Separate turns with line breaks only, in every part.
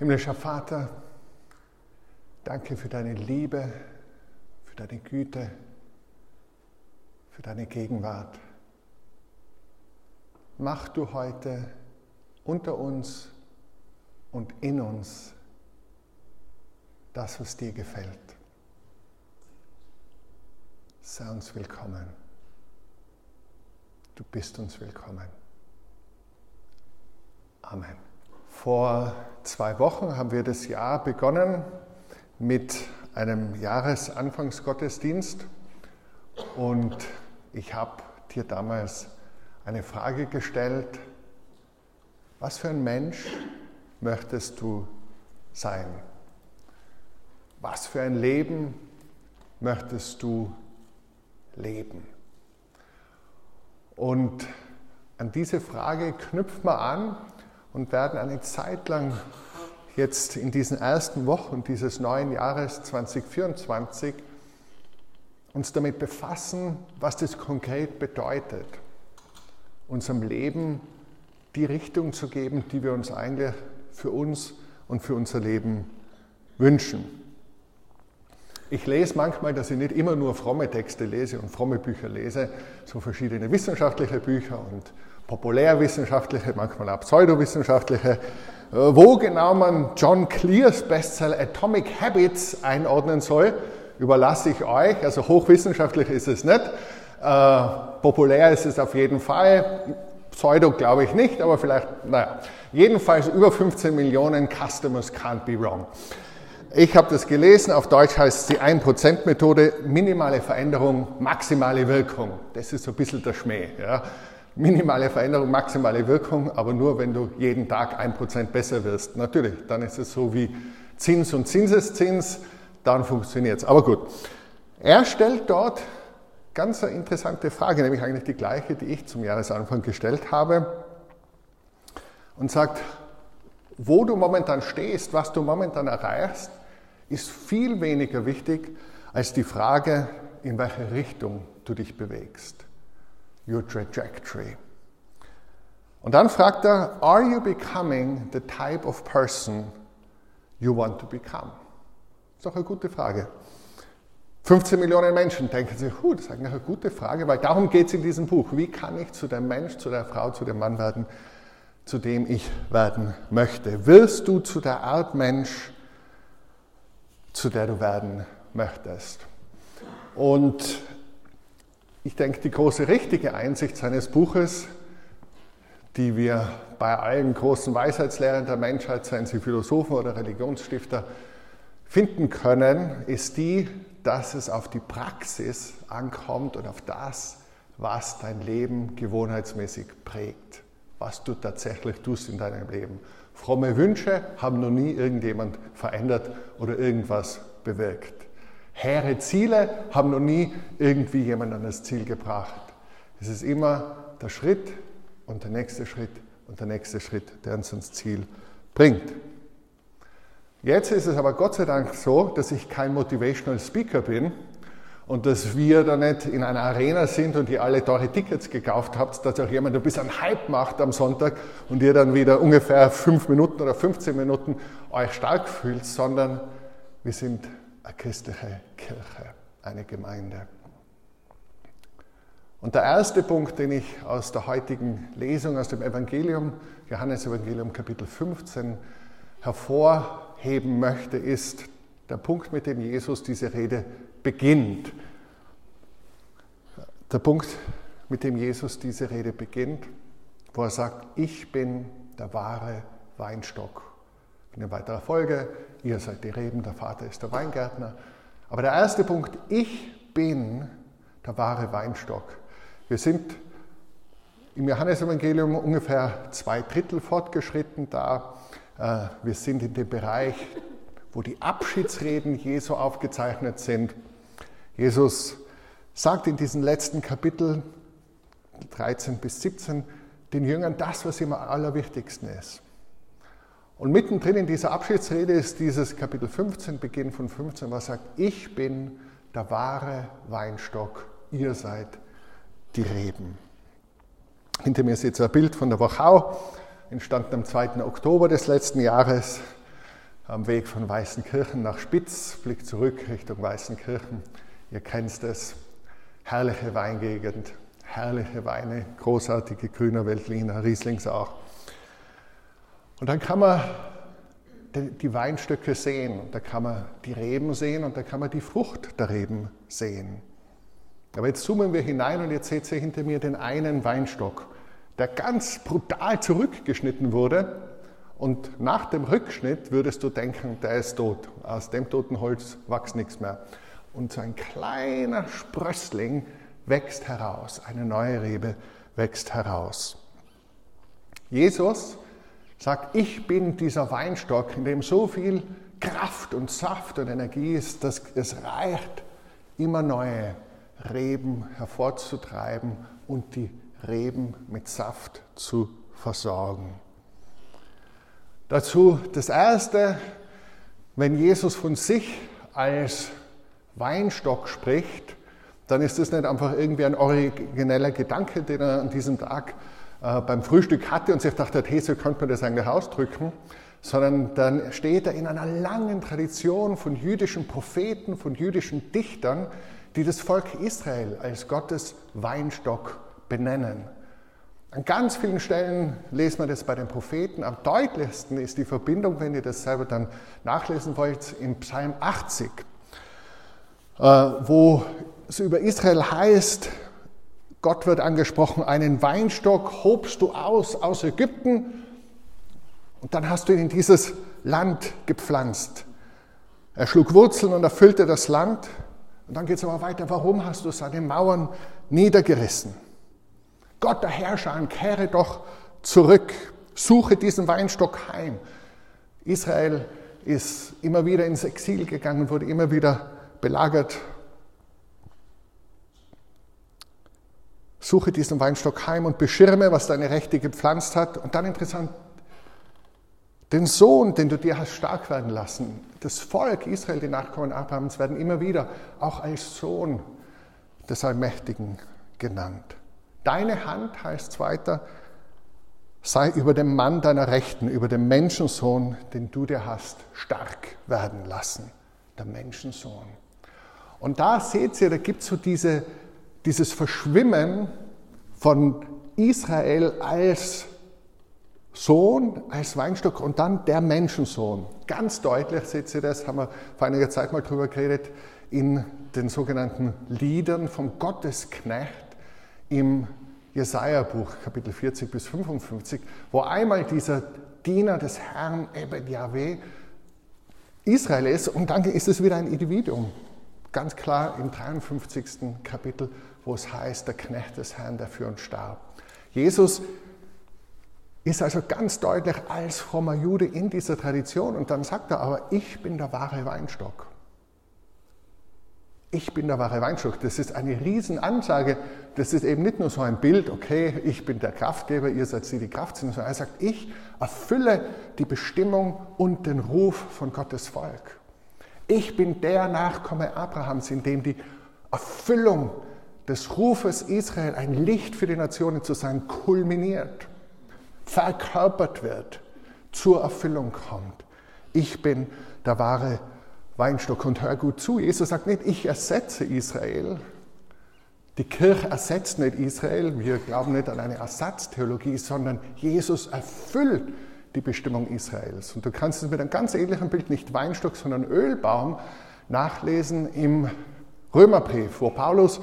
Himmlischer Vater, danke für deine Liebe, für deine Güte, für deine Gegenwart. Mach du heute unter uns und in uns das, was dir gefällt. Sei uns willkommen. Du bist uns willkommen. Amen. Vor zwei Wochen haben wir das Jahr begonnen mit einem Jahresanfangsgottesdienst und ich habe dir damals eine Frage gestellt, was für ein Mensch möchtest du sein? Was für ein Leben möchtest du leben? Und an diese Frage knüpft man an und werden eine Zeit lang jetzt in diesen ersten Wochen dieses neuen Jahres 2024 uns damit befassen, was das konkret bedeutet, unserem Leben die Richtung zu geben, die wir uns eigentlich für uns und für unser Leben wünschen. Ich lese manchmal, dass ich nicht immer nur fromme Texte lese und fromme Bücher lese, so verschiedene wissenschaftliche Bücher und populärwissenschaftliche, manchmal auch pseudowissenschaftliche, äh, wo genau man John Clears Bestseller Atomic Habits einordnen soll, überlasse ich euch. Also hochwissenschaftlich ist es nicht. Äh, populär ist es auf jeden Fall. Pseudo glaube ich nicht, aber vielleicht, naja. Jedenfalls über 15 Millionen Customers can't be wrong. Ich habe das gelesen, auf Deutsch heißt es die 1%-Methode, minimale Veränderung, maximale Wirkung. Das ist so ein bisschen der Schmäh. Ja. Minimale Veränderung, maximale Wirkung, aber nur wenn du jeden Tag ein Prozent besser wirst. Natürlich, dann ist es so wie Zins und Zinseszins, dann funktioniert es. Aber gut, er stellt dort ganz eine interessante Frage, nämlich eigentlich die gleiche, die ich zum Jahresanfang gestellt habe, und sagt, wo du momentan stehst, was du momentan erreichst, ist viel weniger wichtig als die Frage, in welche Richtung du dich bewegst your trajectory. Und dann fragt er, are you becoming the type of person you want to become? Das ist doch eine gute Frage. 15 Millionen Menschen denken sich, huh, das ist eigentlich eine gute Frage, weil darum geht es in diesem Buch. Wie kann ich zu dem Mensch, zu der Frau, zu dem Mann werden, zu dem ich werden möchte? Willst du zu der Art Mensch, zu der du werden möchtest? Und ich denke, die große richtige Einsicht seines Buches, die wir bei allen großen Weisheitslehrern der Menschheit, seien sie Philosophen oder Religionsstifter, finden können, ist die, dass es auf die Praxis ankommt und auf das, was dein Leben gewohnheitsmäßig prägt, was du tatsächlich tust in deinem Leben. Fromme Wünsche haben noch nie irgendjemand verändert oder irgendwas bewirkt. Hehre Ziele haben noch nie irgendwie jemand an das Ziel gebracht. Es ist immer der Schritt und der nächste Schritt und der nächste Schritt, der uns ans Ziel bringt. Jetzt ist es aber Gott sei Dank so, dass ich kein Motivational Speaker bin und dass wir da nicht in einer Arena sind und ihr alle teure Tickets gekauft habt, dass auch jemand ein bisschen Hype macht am Sonntag und ihr dann wieder ungefähr fünf Minuten oder 15 Minuten euch stark fühlt, sondern wir sind eine christliche Kirche, eine Gemeinde. Und der erste Punkt, den ich aus der heutigen Lesung aus dem Evangelium, Johannes Evangelium Kapitel 15, hervorheben möchte, ist der Punkt, mit dem Jesus diese Rede beginnt. Der Punkt, mit dem Jesus diese Rede beginnt, wo er sagt, ich bin der wahre Weinstock in weiterer Folge, ihr seid die Reben, der Vater ist der Weingärtner. Aber der erste Punkt, ich bin der wahre Weinstock. Wir sind im Johannesevangelium ungefähr zwei Drittel fortgeschritten da. Äh, wir sind in dem Bereich, wo die Abschiedsreden Jesu aufgezeichnet sind. Jesus sagt in diesen letzten Kapiteln 13 bis 17 den Jüngern das, was ihm am allerwichtigsten ist. Und mittendrin in dieser Abschiedsrede ist dieses Kapitel 15, Beginn von 15, was sagt, ich bin der wahre Weinstock, ihr seid die Reben. Hinter mir ist jetzt ein Bild von der Wachau, entstanden am 2. Oktober des letzten Jahres. am Weg von Weißenkirchen nach Spitz, Blick zurück Richtung Weißenkirchen. Ihr kennt es, herrliche Weingegend, herrliche Weine, großartige grüner Veltliner, Rieslings auch. Und dann kann man die Weinstöcke sehen, da kann man die Reben sehen und da kann man die Frucht der Reben sehen. Aber jetzt zoomen wir hinein und jetzt seht ihr hinter mir den einen Weinstock, der ganz brutal zurückgeschnitten wurde. Und nach dem Rückschnitt würdest du denken, der ist tot. Aus dem toten Holz wächst nichts mehr. Und so ein kleiner Sprössling wächst heraus, eine neue Rebe wächst heraus. Jesus sagt, ich bin dieser Weinstock, in dem so viel Kraft und Saft und Energie ist, dass es reicht, immer neue Reben hervorzutreiben und die Reben mit Saft zu versorgen. Dazu das Erste, wenn Jesus von sich als Weinstock spricht, dann ist das nicht einfach irgendwie ein origineller Gedanke, den er an diesem Tag äh, beim Frühstück hatte und sich dachte, hey, so könnte man das eigentlich ausdrücken, sondern dann steht er in einer langen Tradition von jüdischen Propheten, von jüdischen Dichtern, die das Volk Israel als Gottes Weinstock benennen. An ganz vielen Stellen lesen wir das bei den Propheten. Am deutlichsten ist die Verbindung, wenn ihr das selber dann nachlesen wollt, im Psalm 80, äh, wo es über Israel heißt, Gott wird angesprochen, einen Weinstock hobst du aus aus Ägypten und dann hast du ihn in dieses Land gepflanzt. Er schlug Wurzeln und erfüllte das Land. Und dann geht es aber weiter. Warum hast du seine Mauern niedergerissen? Gott, der Herrscher, kehre doch zurück. Suche diesen Weinstock heim. Israel ist immer wieder ins Exil gegangen, wurde immer wieder belagert. Suche diesen Weinstock heim und beschirme, was deine Rechte gepflanzt hat. Und dann interessant, den Sohn, den du dir hast stark werden lassen, das Volk Israel, die Nachkommen Abrahams, werden immer wieder auch als Sohn des Allmächtigen genannt. Deine Hand heißt weiter, sei über dem Mann deiner Rechten, über dem Menschensohn, den du dir hast, stark werden lassen. Der Menschensohn. Und da seht ihr, da gibt es so diese, dieses Verschwimmen von Israel als Sohn als Weinstock und dann der Menschensohn. Ganz deutlich seht ihr das, haben wir vor einiger Zeit mal drüber geredet, in den sogenannten Liedern vom Gottesknecht im Jesaja-Buch, Kapitel 40 bis 55, wo einmal dieser Diener des Herrn, Ebed Yahweh, Israel ist und dann ist es wieder ein Individuum. Ganz klar im 53. Kapitel, wo es heißt, der Knecht des Herrn, der für uns starb. Jesus ist also ganz deutlich als frommer Jude in dieser Tradition und dann sagt er aber, ich bin der wahre Weinstock. Ich bin der wahre Weinstock. Das ist eine Riesenansage. Das ist eben nicht nur so ein Bild, okay, ich bin der Kraftgeber, ihr seid die, die Kraft sind, sondern er sagt, ich erfülle die Bestimmung und den Ruf von Gottes Volk. Ich bin der Nachkomme Abrahams, in dem die Erfüllung des Rufes Israel, ein Licht für die Nationen zu sein, kulminiert verkörpert wird, zur Erfüllung kommt. Ich bin der wahre Weinstock und hör gut zu. Jesus sagt nicht, ich ersetze Israel. Die Kirche ersetzt nicht Israel. Wir glauben nicht an eine Ersatztheologie, sondern Jesus erfüllt die Bestimmung Israels. Und du kannst es mit einem ganz ähnlichen Bild, nicht Weinstock, sondern Ölbaum, nachlesen im Römerbrief, wo Paulus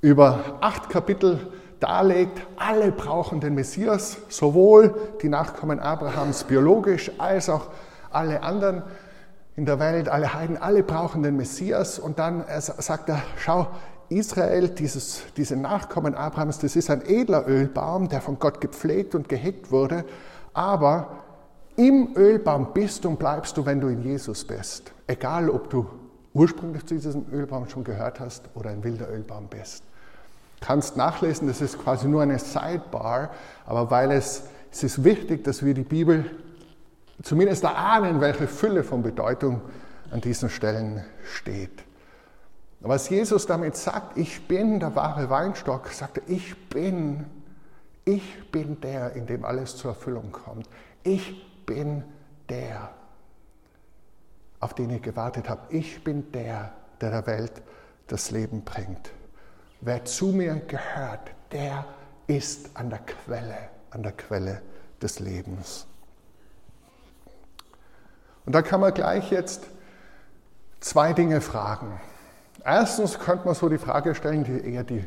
über acht Kapitel darlegt, alle brauchen den Messias, sowohl die Nachkommen Abrahams biologisch als auch alle anderen in der Welt, alle Heiden, alle brauchen den Messias. Und dann sagt er, schau, Israel, dieses, diese Nachkommen Abrahams, das ist ein edler Ölbaum, der von Gott gepflegt und gehegt wurde, aber im Ölbaum bist und bleibst du, wenn du in Jesus bist. Egal, ob du ursprünglich zu diesem Ölbaum schon gehört hast oder ein wilder Ölbaum bist kannst nachlesen, das ist quasi nur eine Sidebar, aber weil es, es ist wichtig, dass wir die Bibel zumindest erahnen, welche Fülle von Bedeutung an diesen Stellen steht. Was Jesus damit sagt, ich bin der wahre Weinstock, sagt er, ich bin, ich bin der, in dem alles zur Erfüllung kommt. Ich bin der. auf den ihr gewartet habt. Ich bin der, der der Welt das Leben bringt. Wer zu mir gehört, der ist an der Quelle, an der Quelle des Lebens. Und da kann man gleich jetzt zwei Dinge fragen. Erstens könnte man so die Frage stellen, die eher die,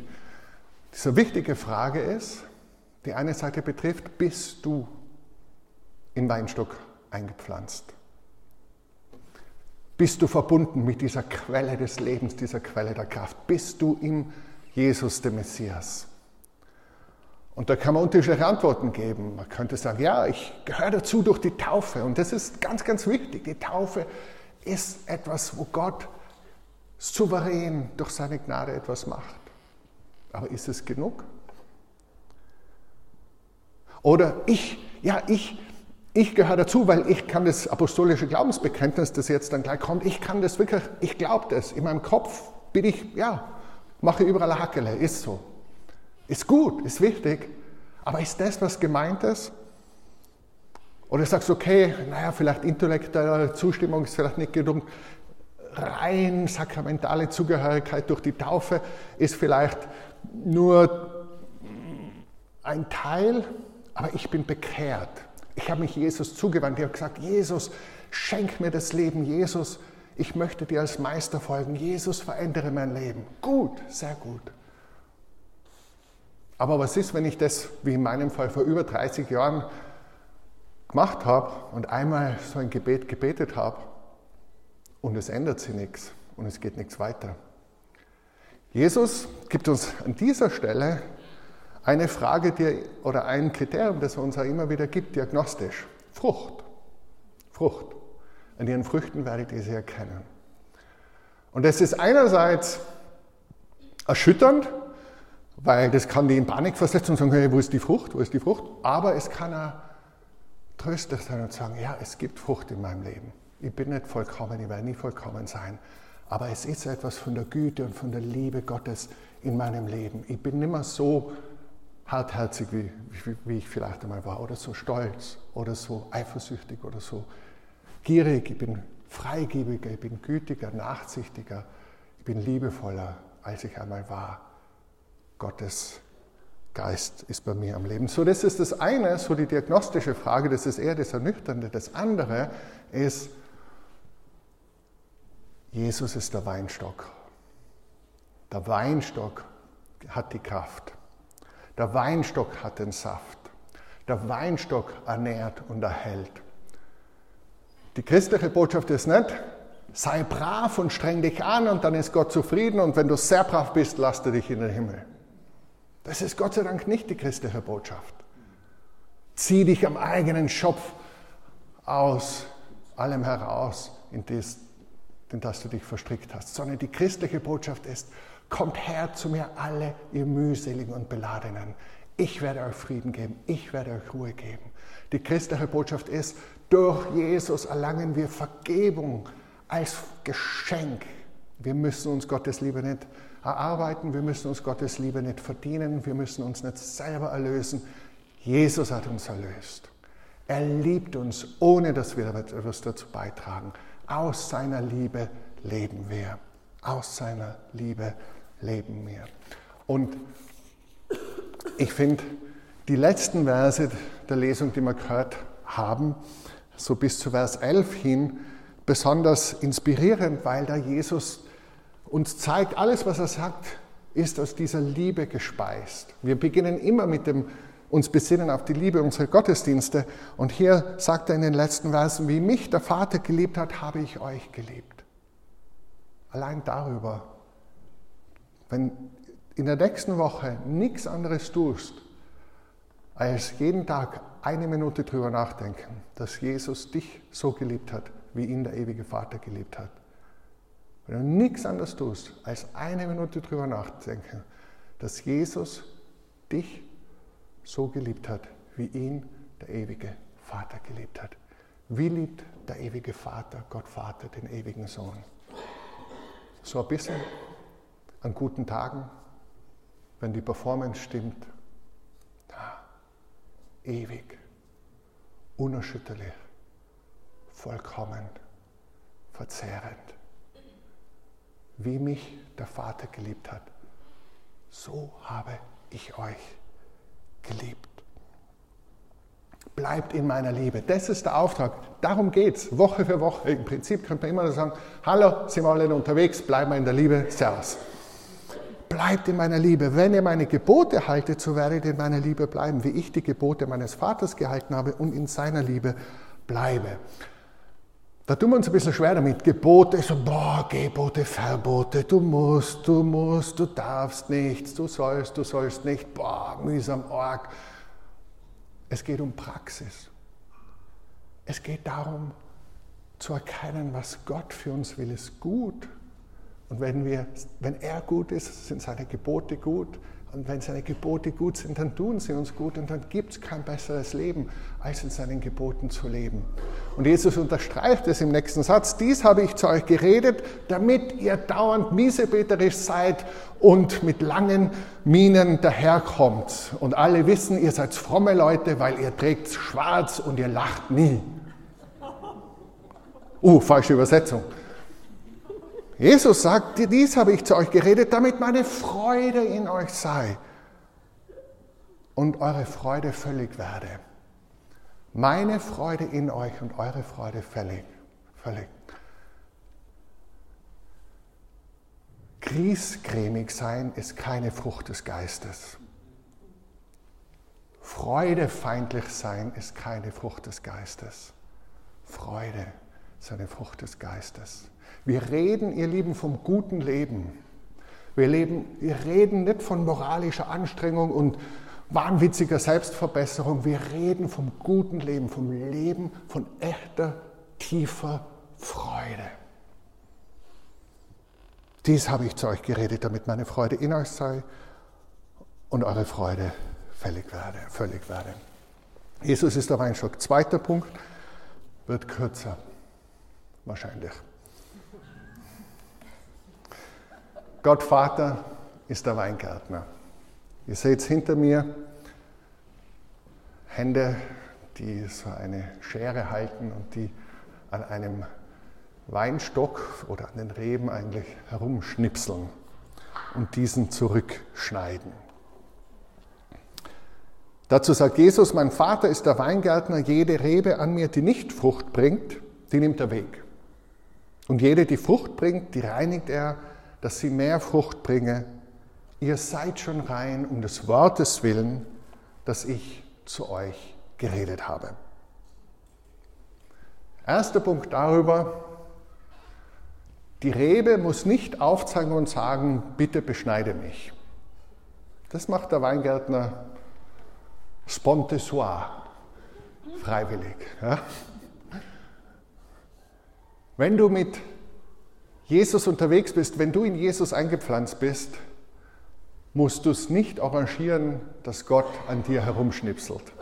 diese wichtige Frage ist, die eine Seite betrifft, bist du im Weinstock eingepflanzt? Bist du verbunden mit dieser Quelle des Lebens, dieser Quelle der Kraft? Bist du im Jesus, dem Messias? Und da kann man unterschiedliche Antworten geben. Man könnte sagen, ja, ich gehöre dazu durch die Taufe. Und das ist ganz, ganz wichtig. Die Taufe ist etwas, wo Gott souverän durch seine Gnade etwas macht. Aber ist es genug? Oder ich, ja, ich, ich gehöre dazu, weil ich kann das apostolische Glaubensbekenntnis, das jetzt dann gleich kommt, ich kann das wirklich, ich glaube das. In meinem Kopf bin ich, ja, mache überall Hackele, ist so. Ist gut, ist wichtig, aber ist das, was gemeint ist? Oder sagst du, okay, naja, vielleicht intellektuelle Zustimmung ist vielleicht nicht genug, rein sakramentale Zugehörigkeit durch die Taufe ist vielleicht nur ein Teil, aber ich bin bekehrt. Ich habe mich Jesus zugewandt. Ich habe gesagt, Jesus, schenk mir das Leben. Jesus, ich möchte dir als Meister folgen. Jesus, verändere mein Leben. Gut, sehr gut. Aber was ist, wenn ich das, wie in meinem Fall, vor über 30 Jahren gemacht habe und einmal so ein Gebet gebetet habe und es ändert sich nichts und es geht nichts weiter? Jesus gibt uns an dieser Stelle eine Frage die, oder ein Kriterium, das er uns auch immer wieder gibt, diagnostisch. Frucht. Frucht. An ihren Früchten werdet ihr sie erkennen. Und das ist einerseits erschütternd, weil das kann die in Panik versetzen und sagen, hey, wo ist die Frucht, wo ist die Frucht? Aber es kann auch tröstlich sein und sagen, ja, es gibt Frucht in meinem Leben. Ich bin nicht vollkommen, ich werde nie vollkommen sein. Aber es ist etwas von der Güte und von der Liebe Gottes in meinem Leben. Ich bin nicht mehr so hartherzig, wie, wie, wie ich vielleicht einmal war, oder so stolz, oder so eifersüchtig, oder so gierig. Ich bin freigebiger, ich bin gütiger, nachsichtiger, ich bin liebevoller, als ich einmal war. Gottes Geist ist bei mir am Leben. So, das ist das eine, so die diagnostische Frage, das ist eher das Ernüchternde. Das andere ist, Jesus ist der Weinstock. Der Weinstock hat die Kraft. Der Weinstock hat den Saft. Der Weinstock ernährt und erhält. Die christliche Botschaft ist nicht, sei brav und streng dich an und dann ist Gott zufrieden und wenn du sehr brav bist, lass du dich in den Himmel. Das ist Gott sei Dank nicht die christliche Botschaft. Zieh dich am eigenen Schopf aus allem heraus, in das, in das du dich verstrickt hast, sondern die christliche Botschaft ist, kommt her zu mir alle, ihr mühseligen und beladenen. Ich werde euch Frieden geben, ich werde euch Ruhe geben. Die christliche Botschaft ist, durch Jesus erlangen wir Vergebung als Geschenk. Wir müssen uns Gottes Liebe nicht erarbeiten, wir müssen uns Gottes Liebe nicht verdienen, wir müssen uns nicht selber erlösen. Jesus hat uns erlöst. Er liebt uns, ohne dass wir etwas dazu beitragen. Aus seiner Liebe leben wir. Aus seiner Liebe leben wir. Und ich finde die letzten Verse der Lesung, die wir gehört haben, so bis zu Vers 11 hin, besonders inspirierend, weil da Jesus uns zeigt, alles, was er sagt, ist aus dieser Liebe gespeist. Wir beginnen immer mit dem uns besinnen auf die Liebe unserer Gottesdienste. Und hier sagt er in den letzten Versen, wie mich der Vater geliebt hat, habe ich euch geliebt. Allein darüber, wenn in der nächsten Woche nichts anderes tust, als jeden Tag eine Minute drüber nachdenken, dass Jesus dich so geliebt hat, wie ihn der ewige Vater geliebt hat. Wenn du nichts anderes tust, als eine Minute drüber nachdenken, dass Jesus dich so geliebt hat, wie ihn der ewige Vater geliebt hat. Wie liebt der ewige Vater, Gott Vater, den ewigen Sohn? So ein bisschen an guten Tagen, wenn die Performance stimmt, ewig, unerschütterlich, vollkommen, verzehrend. Wie mich der Vater geliebt hat, so habe ich euch geliebt. Bleibt in meiner Liebe. Das ist der Auftrag. Darum geht es, Woche für Woche. Im Prinzip könnte man immer sagen, hallo, sind wir alle unterwegs, bleiben wir in der Liebe, servus. Bleibt in meiner Liebe. Wenn ihr meine Gebote haltet, so werdet ihr in meiner Liebe bleiben, wie ich die Gebote meines Vaters gehalten habe und in seiner Liebe bleibe. Da tun wir uns ein bisschen schwer damit. Gebote, so, boah, Gebote, Verbote, du musst, du musst, du darfst nichts, du sollst, du sollst nicht, boah, mühsam, arg. Es geht um Praxis. Es geht darum, zu erkennen, was Gott für uns will, ist gut. Und wenn, wir, wenn er gut ist, sind seine Gebote gut. Und wenn seine Gebote gut sind, dann tun sie uns gut und dann gibt es kein besseres Leben, als in seinen Geboten zu leben. Und Jesus unterstreicht es im nächsten Satz, dies habe ich zu euch geredet, damit ihr dauernd miesebeterisch seid und mit langen Minen daherkommt. Und alle wissen, ihr seid fromme Leute, weil ihr trägt schwarz und ihr lacht nie. Uh, falsche Übersetzung. Jesus sagt, dies habe ich zu euch geredet, damit meine Freude in euch sei und eure Freude völlig werde. Meine Freude in euch und eure Freude völlig. völlig. Griesgrämig sein ist keine Frucht des Geistes. Freudefeindlich sein ist keine Frucht des Geistes. Freude ist eine Frucht des Geistes. Wir reden, ihr Lieben, vom guten Leben. Wir, leben, wir reden nicht von moralischer Anstrengung und wahnwitziger Selbstverbesserung. Wir reden vom guten Leben, vom Leben von echter, tiefer Freude. Dies habe ich zu euch geredet, damit meine Freude in euch sei und eure Freude völlig werde. Völlig werde. Jesus ist der Weinstock. Zweiter Punkt wird kürzer, wahrscheinlich. Gott Vater ist der Weingärtner. Ihr seht hinter mir Hände, die so eine Schere halten und die an einem Weinstock oder an den Reben eigentlich herumschnipseln und diesen zurückschneiden. Dazu sagt Jesus, mein Vater ist der Weingärtner, jede Rebe an mir, die nicht Frucht bringt, die nimmt er weg. Und jede, die Frucht bringt, die reinigt er, dass sie mehr Frucht bringe. Ihr seid schon rein um des Wortes willen, das ich zu euch geredet habe. Erster Punkt darüber, die Rebe muss nicht aufzeigen und sagen, bitte beschneide mich. Das macht der Weingärtner sponte freiwillig. Ja? Wenn du mit Jesus unterwegs bist, wenn du in Jesus eingepflanzt bist, musst du es nicht arrangieren, dass Gott an dir herumschnipselt.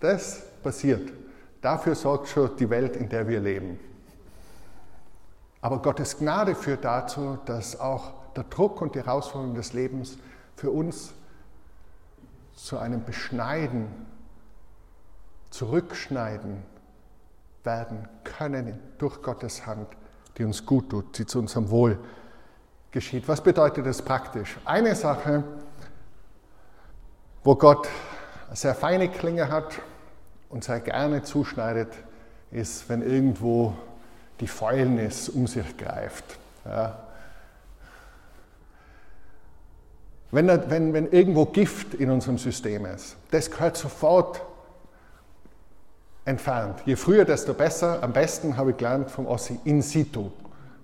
Das passiert. Dafür sorgt schon die Welt, in der wir leben. Aber Gottes Gnade führt dazu, dass auch der Druck und die Herausforderungen des Lebens für uns zu einem Beschneiden, Zurückschneiden werden können durch Gottes Hand die uns gut tut, die zu unserem Wohl geschieht. Was bedeutet das praktisch? Eine Sache, wo Gott eine sehr feine Klinge hat und sehr gerne zuschneidet, ist, wenn irgendwo die Fäulnis um sich greift. Ja. Wenn, wenn, wenn irgendwo Gift in unserem System ist, das gehört sofort entfernt. Je früher, desto besser. Am besten habe ich gelernt vom Ossi in situ.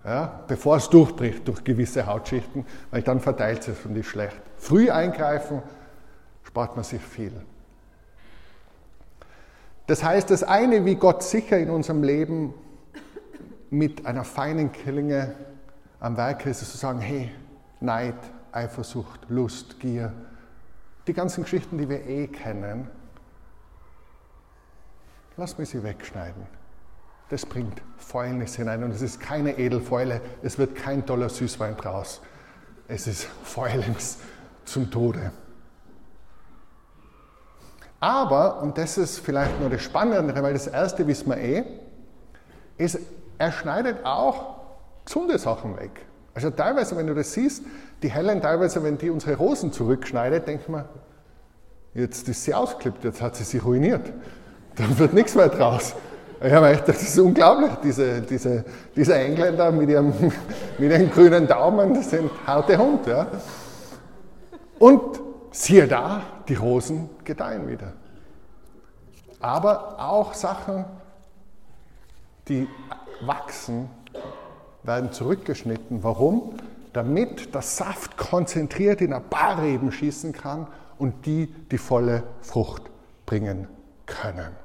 Ja, bevor es durchbricht durch gewisse Hautschichten, weil dann verteilt es und ist schlecht. Früh eingreifen, spart man sich viel. Das heißt, das eine, wie Gott sicher in unserem Leben mit einer feinen Klinge am Werk ist, ist zu sagen, hey, Neid, Eifersucht, Lust, Gier, die ganzen Geschichten, die wir eh kennen, Lass mich sie wegschneiden. Das bringt Fäulnis hinein und es ist keine Edelfäule, es wird kein toller Süßwein draus. Es ist Fäulnis zum Tode. Aber, und das ist vielleicht nur das Spannendere, weil das erste wissen wir eh, ist er schneidet auch gesunde Sachen weg. Also teilweise, wenn du das siehst, die Helen teilweise, wenn die unsere Rosen zurückschneidet, denkt man, jetzt ist sie ausgeklippt, jetzt hat sie sich ruiniert. Da wird nichts mehr draus. Ich habe gedacht, das ist unglaublich, diese, diese, diese Engländer mit ihrem, mit ihrem grünen Daumen, das sind harte Hunde. Ja. Und siehe da, die Rosen gedeihen wieder. Aber auch Sachen, die wachsen, werden zurückgeschnitten. Warum? Damit der Saft konzentriert in ein paar Reben schießen kann und die die volle Frucht bringen können.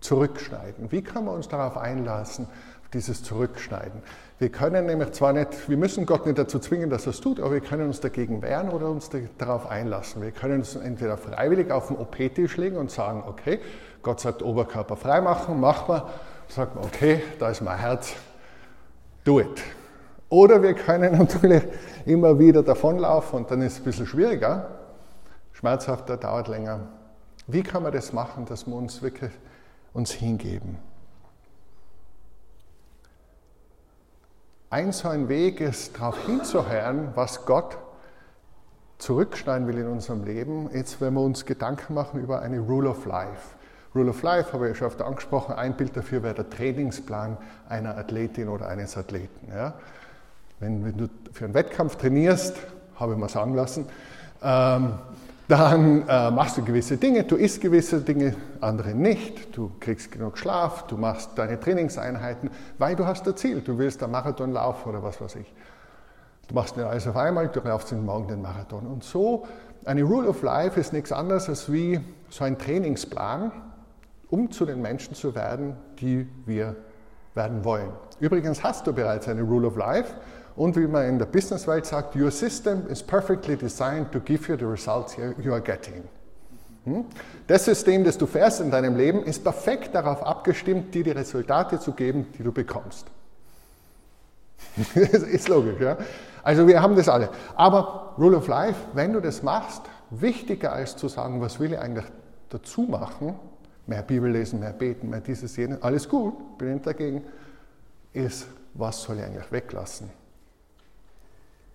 Zurückschneiden. Wie können wir uns darauf einlassen, dieses Zurückschneiden? Wir können nämlich zwar nicht, wir müssen Gott nicht dazu zwingen, dass er es tut, aber wir können uns dagegen wehren oder uns darauf einlassen. Wir können uns entweder freiwillig auf den OP-Tisch legen und sagen, okay, Gott sagt Oberkörper frei machen, machen wir. Sagt man, okay, da ist mein Herz, do it. Oder wir können natürlich immer wieder davonlaufen und dann ist es ein bisschen schwieriger, schmerzhafter, dauert länger. Wie kann man das machen, dass wir uns wirklich uns hingeben? Ein so ein Weg ist, darauf hinzuhören, was Gott zurückschneiden will in unserem Leben, jetzt wenn wir uns Gedanken machen über eine Rule of Life. Rule of Life habe ich schon oft angesprochen, ein Bild dafür wäre der Trainingsplan einer Athletin oder eines Athleten. Ja. Wenn, wenn, du für einen Wettkampf trainierst, habe ich mal sagen lassen, ähm, dann äh, machst du gewisse Dinge, du isst gewisse Dinge, andere nicht, du kriegst genug Schlaf, du machst deine Trainingseinheiten, weil du hast ein Ziel, du willst einen Marathon laufen oder was weiß ich. Du machst nicht alles auf einmal, du laufst morgen den Marathon. Und so, eine Rule of Life ist nichts anderes als wie so ein Trainingsplan, um zu den Menschen zu werden, die wir werden wollen. Übrigens hast du bereits eine Rule of Life und wie man in der Businesswelt sagt, your system is perfectly designed to give you the results you are getting. Hm? Das System, das du fährst in deinem Leben, ist perfekt darauf abgestimmt, dir die Resultate zu geben, die du bekommst. ist logisch, ja? Also wir haben das alle. Aber Rule of Life, wenn du das machst, wichtiger als zu sagen, was will ich eigentlich dazu machen, mehr Bibel lesen, mehr beten, mehr dieses, jenes, alles gut, bin ich dagegen, ist, was soll ich eigentlich weglassen?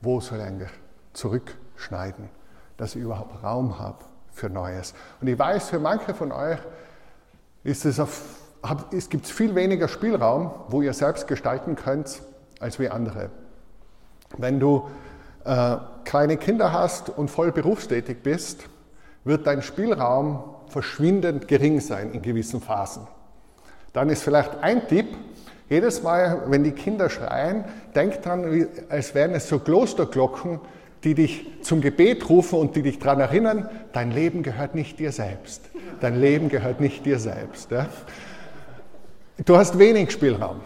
Wo soll ich zurückschneiden, dass ich überhaupt Raum habe für Neues. Und ich weiß, für manche von euch ist es, auf, es gibt viel weniger Spielraum, wo ihr selbst gestalten könnt, als wie andere. Wenn du äh, kleine Kinder hast und voll berufstätig bist, wird dein Spielraum verschwindend gering sein in gewissen Phasen. Dann ist vielleicht ein Tipp, jedes Mal, wenn die Kinder schreien, denk dran, als wären es so Klosterglocken, die dich zum Gebet rufen und die dich daran erinnern, dein Leben gehört nicht dir selbst. Dein Leben gehört nicht dir selbst. Ja? Du hast wenig Spielraum.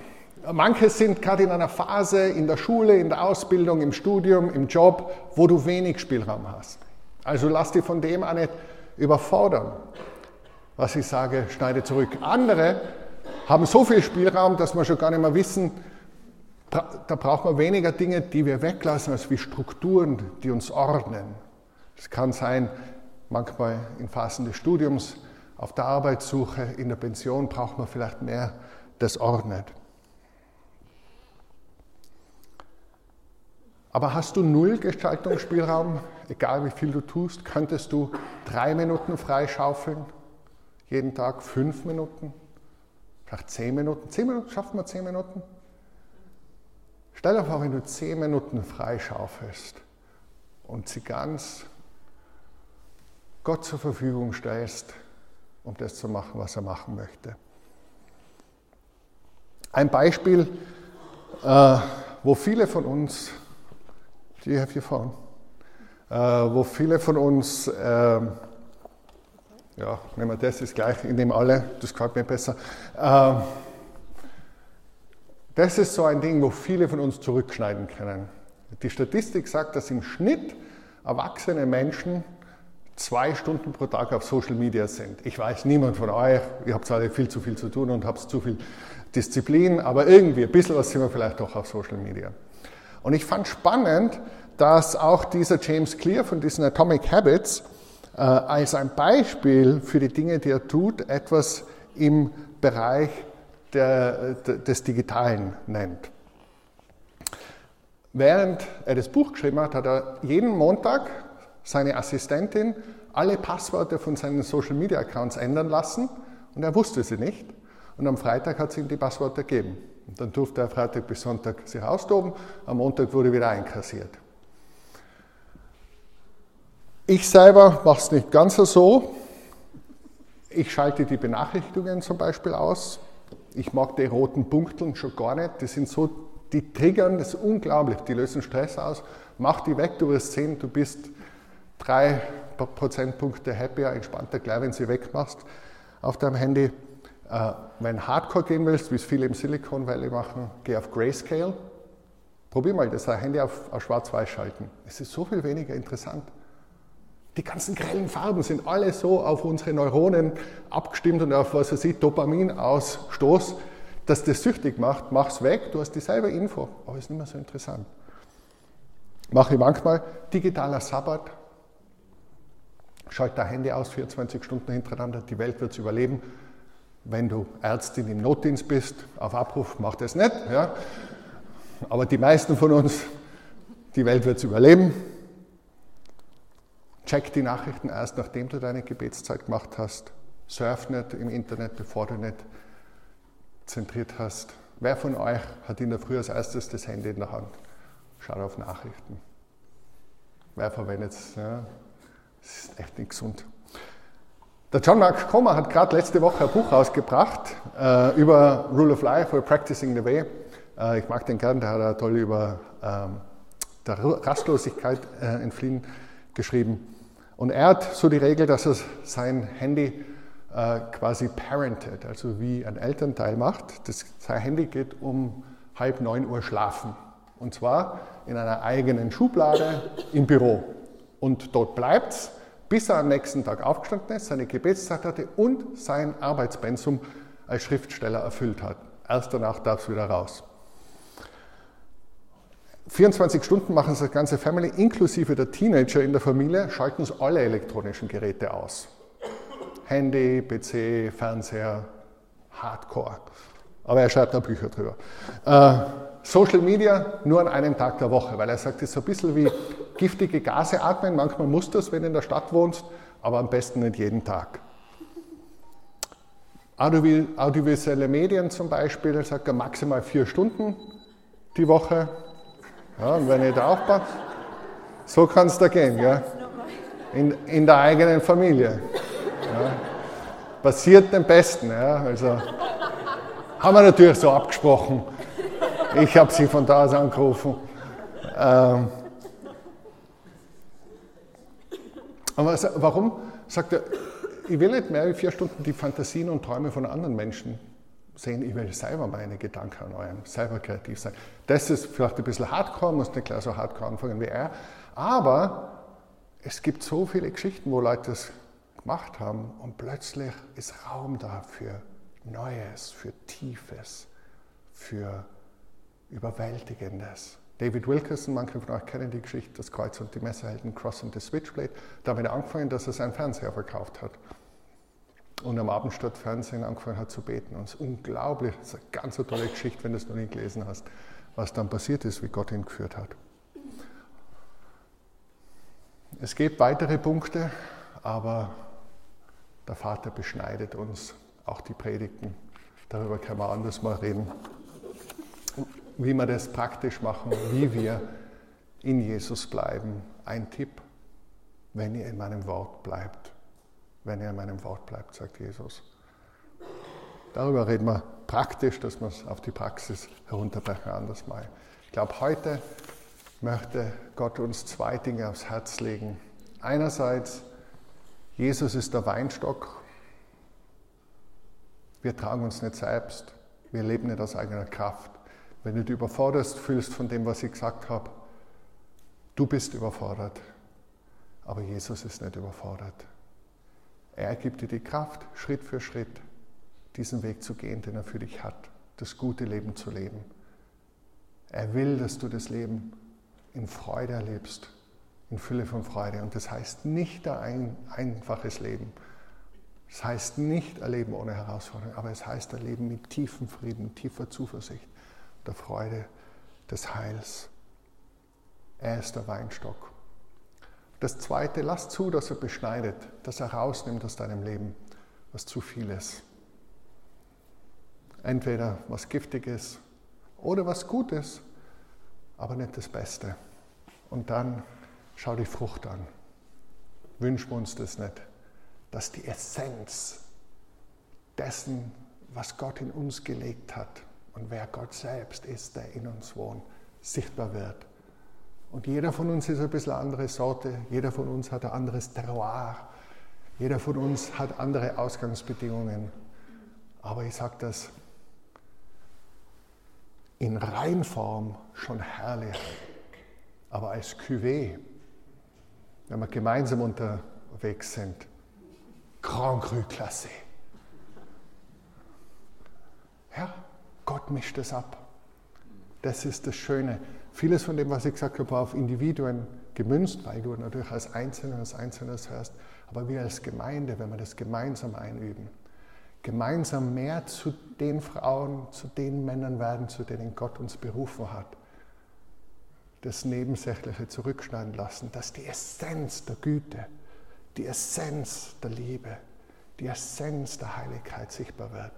Manche sind gerade in einer Phase in der Schule, in der Ausbildung, im Studium, im Job, wo du wenig Spielraum hast. Also lass dich von dem auch nicht überfordern. Was ich sage, schneide zurück. Andere haben so viel Spielraum, dass wir schon gar nicht mehr wissen, da braucht man weniger Dinge, die wir weglassen, als wie Strukturen, die uns ordnen. Es kann sein, manchmal in Phasen des Studiums, auf der Arbeitssuche, in der Pension braucht man vielleicht mehr, das ordnet. Aber hast du null Gestaltungsspielraum, egal wie viel du tust, könntest du drei Minuten freischaufeln, jeden Tag fünf Minuten? Vielleicht zehn Minuten. Zehn Minuten, schaffen wir zehn Minuten? Stell dir vor, wenn du zehn Minuten freischaufelst und sie ganz Gott zur Verfügung stellst, um das zu machen, was er machen möchte. Ein Beispiel, äh, wo viele von uns, do you have your phone? Äh, wo viele von uns äh, ja, nehmen wir das, ist gleich, ich nehme alle, das gefällt mir besser. Ähm, das ist so ein Ding, wo viele von uns zurückschneiden können. Die Statistik sagt, dass im Schnitt erwachsene Menschen zwei Stunden pro Tag auf Social Media sind. Ich weiß, niemand von euch, ihr habt alle viel zu viel zu tun und habt zu viel Disziplin, aber irgendwie ein bisschen was sind wir vielleicht doch auf Social Media. Und ich fand spannend, dass auch dieser James Clear von diesen Atomic Habits als ein Beispiel für die Dinge, die er tut, etwas im Bereich der, des Digitalen nennt. Während er das Buch geschrieben hat, hat er jeden Montag seine Assistentin alle Passwörter von seinen Social Media Accounts ändern lassen und er wusste sie nicht. Und am Freitag hat sie ihm die Passwörter gegeben. Und dann durfte er Freitag bis Sonntag sich austoben, am Montag wurde wieder einkassiert. Ich selber mache es nicht ganz so. Ich schalte die Benachrichtigungen zum Beispiel aus. Ich mag die roten Punkteln schon gar nicht. Die sind so die triggern das unglaublich, die lösen Stress aus. Mach die weg, du wirst sehen, du bist drei Prozentpunkte happier, entspannter, gleich wenn sie wegmachst auf deinem Handy. Äh, wenn Hardcore gehen willst, wie es viele im Silicon Valley machen, geh auf Grayscale. Probier mal das Handy auf, auf Schwarz-Weiß schalten. Es ist so viel weniger interessant. Die ganzen grellen Farben sind alle so auf unsere Neuronen abgestimmt und auf was weiß ich, Dopaminausstoß dass das süchtig macht, mach's weg, du hast dieselbe Info, aber ist nicht mehr so interessant. Mache ich manchmal digitaler Sabbat, schalte dein Handy aus, 24 Stunden hintereinander, die Welt wird es überleben. Wenn du Ärztin im Notdienst bist, auf Abruf, mach das nicht. Ja. Aber die meisten von uns, die Welt wird es überleben. Check die Nachrichten erst, nachdem du deine Gebetszeit gemacht hast. Surf nicht im Internet, bevor du nicht zentriert hast. Wer von euch hat in der Früh als erstes das Handy in der Hand? Schaut auf Nachrichten. Wer verwendet es? Ja, das ist echt nicht gesund. Der John Mark Comer hat gerade letzte Woche ein Buch rausgebracht äh, über Rule of Life or Practicing the Way. Äh, ich mag den gern, der hat er toll über ähm, der Rastlosigkeit äh, entfliehen geschrieben. Und er hat so die Regel, dass er sein Handy äh, quasi parented, also wie ein Elternteil macht. Das, sein Handy geht um halb neun Uhr schlafen. Und zwar in einer eigenen Schublade im Büro. Und dort bleibt es, bis er am nächsten Tag aufgestanden ist, seine Gebetszeit hatte und sein Arbeitspensum als Schriftsteller erfüllt hat. Erst danach darf es wieder raus. 24 Stunden machen es das ganze Family, inklusive der Teenager in der Familie, schalten es alle elektronischen Geräte aus. Handy, PC, Fernseher, Hardcore. Aber er schreibt da Bücher drüber. Äh, Social Media nur an einem Tag der Woche, weil er sagt, es ist so ein bisschen wie giftige Gase atmen. Manchmal musst du es, wenn du in der Stadt wohnst, aber am besten nicht jeden Tag. Audiovisuelle Medien zum Beispiel, sagt er maximal vier Stunden die Woche. Ja, und wenn ihr da aufpasst, so kann es da gehen, ja? In, in der eigenen Familie. Ja. Passiert dem Besten. Ja. Also haben wir natürlich so abgesprochen. Ich habe sie von da aus angerufen. Ähm, aber warum sagt er, ich will nicht mehr wie vier Stunden die Fantasien und Träume von anderen Menschen sehen, ich will selber meine Gedanken erneuern, selber kreativ sein. Das ist vielleicht ein bisschen hardcore, muss nicht gleich so hardcore anfangen wie er, aber es gibt so viele Geschichten, wo Leute das gemacht haben und plötzlich ist Raum da für Neues, für Tiefes, für Überwältigendes. David Wilkerson, manche von euch kennen die Geschichte, das Kreuz und die Messerhelden, Cross und the Switchblade. Damit angefangen, dass er seinen Fernseher verkauft hat. Und am Abend statt Fernsehen angefangen hat zu beten. Und es ist unglaublich, das ist eine ganz tolle Geschichte, wenn du es noch nie gelesen hast, was dann passiert ist, wie Gott ihn geführt hat. Es gibt weitere Punkte, aber der Vater beschneidet uns, auch die Predigten. Darüber können wir anders mal reden. Wie wir das praktisch machen, wie wir in Jesus bleiben. Ein Tipp, wenn ihr in meinem Wort bleibt. Wenn ihr in meinem Wort bleibt, sagt Jesus. Darüber reden wir praktisch, dass wir es auf die Praxis herunterbrechen, anders mal. Ich glaube, heute möchte Gott uns zwei Dinge aufs Herz legen. Einerseits, Jesus ist der Weinstock. Wir tragen uns nicht selbst. Wir leben nicht aus eigener Kraft. Wenn du dich überforderst fühlst von dem, was ich gesagt habe, du bist überfordert. Aber Jesus ist nicht überfordert. Er gibt dir die Kraft, Schritt für Schritt diesen Weg zu gehen, den er für dich hat, das gute Leben zu leben. Er will, dass du das Leben in Freude erlebst in Fülle von Freude. Und das heißt nicht ein einfaches Leben. Das heißt nicht erleben ohne Herausforderung, aber es heißt erleben mit tiefem Frieden, tiefer Zuversicht, der Freude des Heils. Er ist der Weinstock. Das Zweite, lass zu, dass er beschneidet, dass er rausnimmt aus deinem Leben, was zu viel ist. Entweder was Giftiges oder was Gutes, aber nicht das Beste. Und dann schau die Frucht an. Wünschen wir uns das nicht, dass die Essenz dessen, was Gott in uns gelegt hat und wer Gott selbst ist, der in uns wohnt, sichtbar wird. Und jeder von uns ist ein bisschen eine andere Sorte, jeder von uns hat ein anderes Terroir, jeder von uns hat andere Ausgangsbedingungen. Aber ich sage das in Reinform schon herrlich, aber als Cuvée, wenn wir gemeinsam unterwegs sind, Grand Cru Classé. Ja, Gott mischt es ab. Das ist das Schöne. Vieles von dem, was ich gesagt habe, war auf Individuen gemünzt, weil du natürlich als Einzelner, als Einzelnes hörst, aber wir als Gemeinde, wenn wir das gemeinsam einüben, gemeinsam mehr zu den Frauen, zu den Männern werden, zu denen Gott uns berufen hat, das Nebensächliche zurückschneiden lassen, dass die Essenz der Güte, die Essenz der Liebe, die Essenz der Heiligkeit sichtbar wird.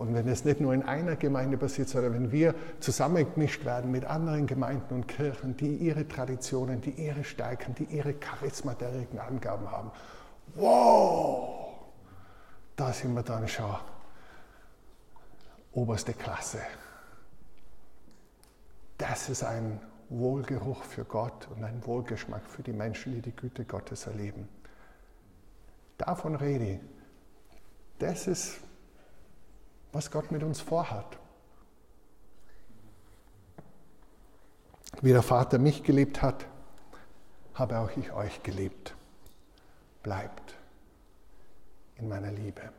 Und wenn es nicht nur in einer Gemeinde passiert, sondern wenn wir zusammengemischt werden mit anderen Gemeinden und Kirchen, die ihre Traditionen, die ihre Stärken, die ihre charismatärischen Angaben haben, wow, da sind wir dann schon oberste Klasse. Das ist ein Wohlgeruch für Gott und ein Wohlgeschmack für die Menschen, die die Güte Gottes erleben. Davon rede ich. Das ist was Gott mit uns vorhat. Wie der Vater mich geliebt hat, habe auch ich euch geliebt. Bleibt in meiner Liebe.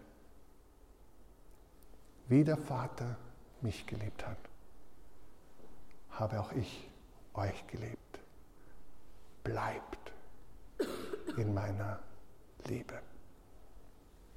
Wie der Vater mich geliebt hat, habe auch ich euch geliebt. Bleibt in meiner Liebe.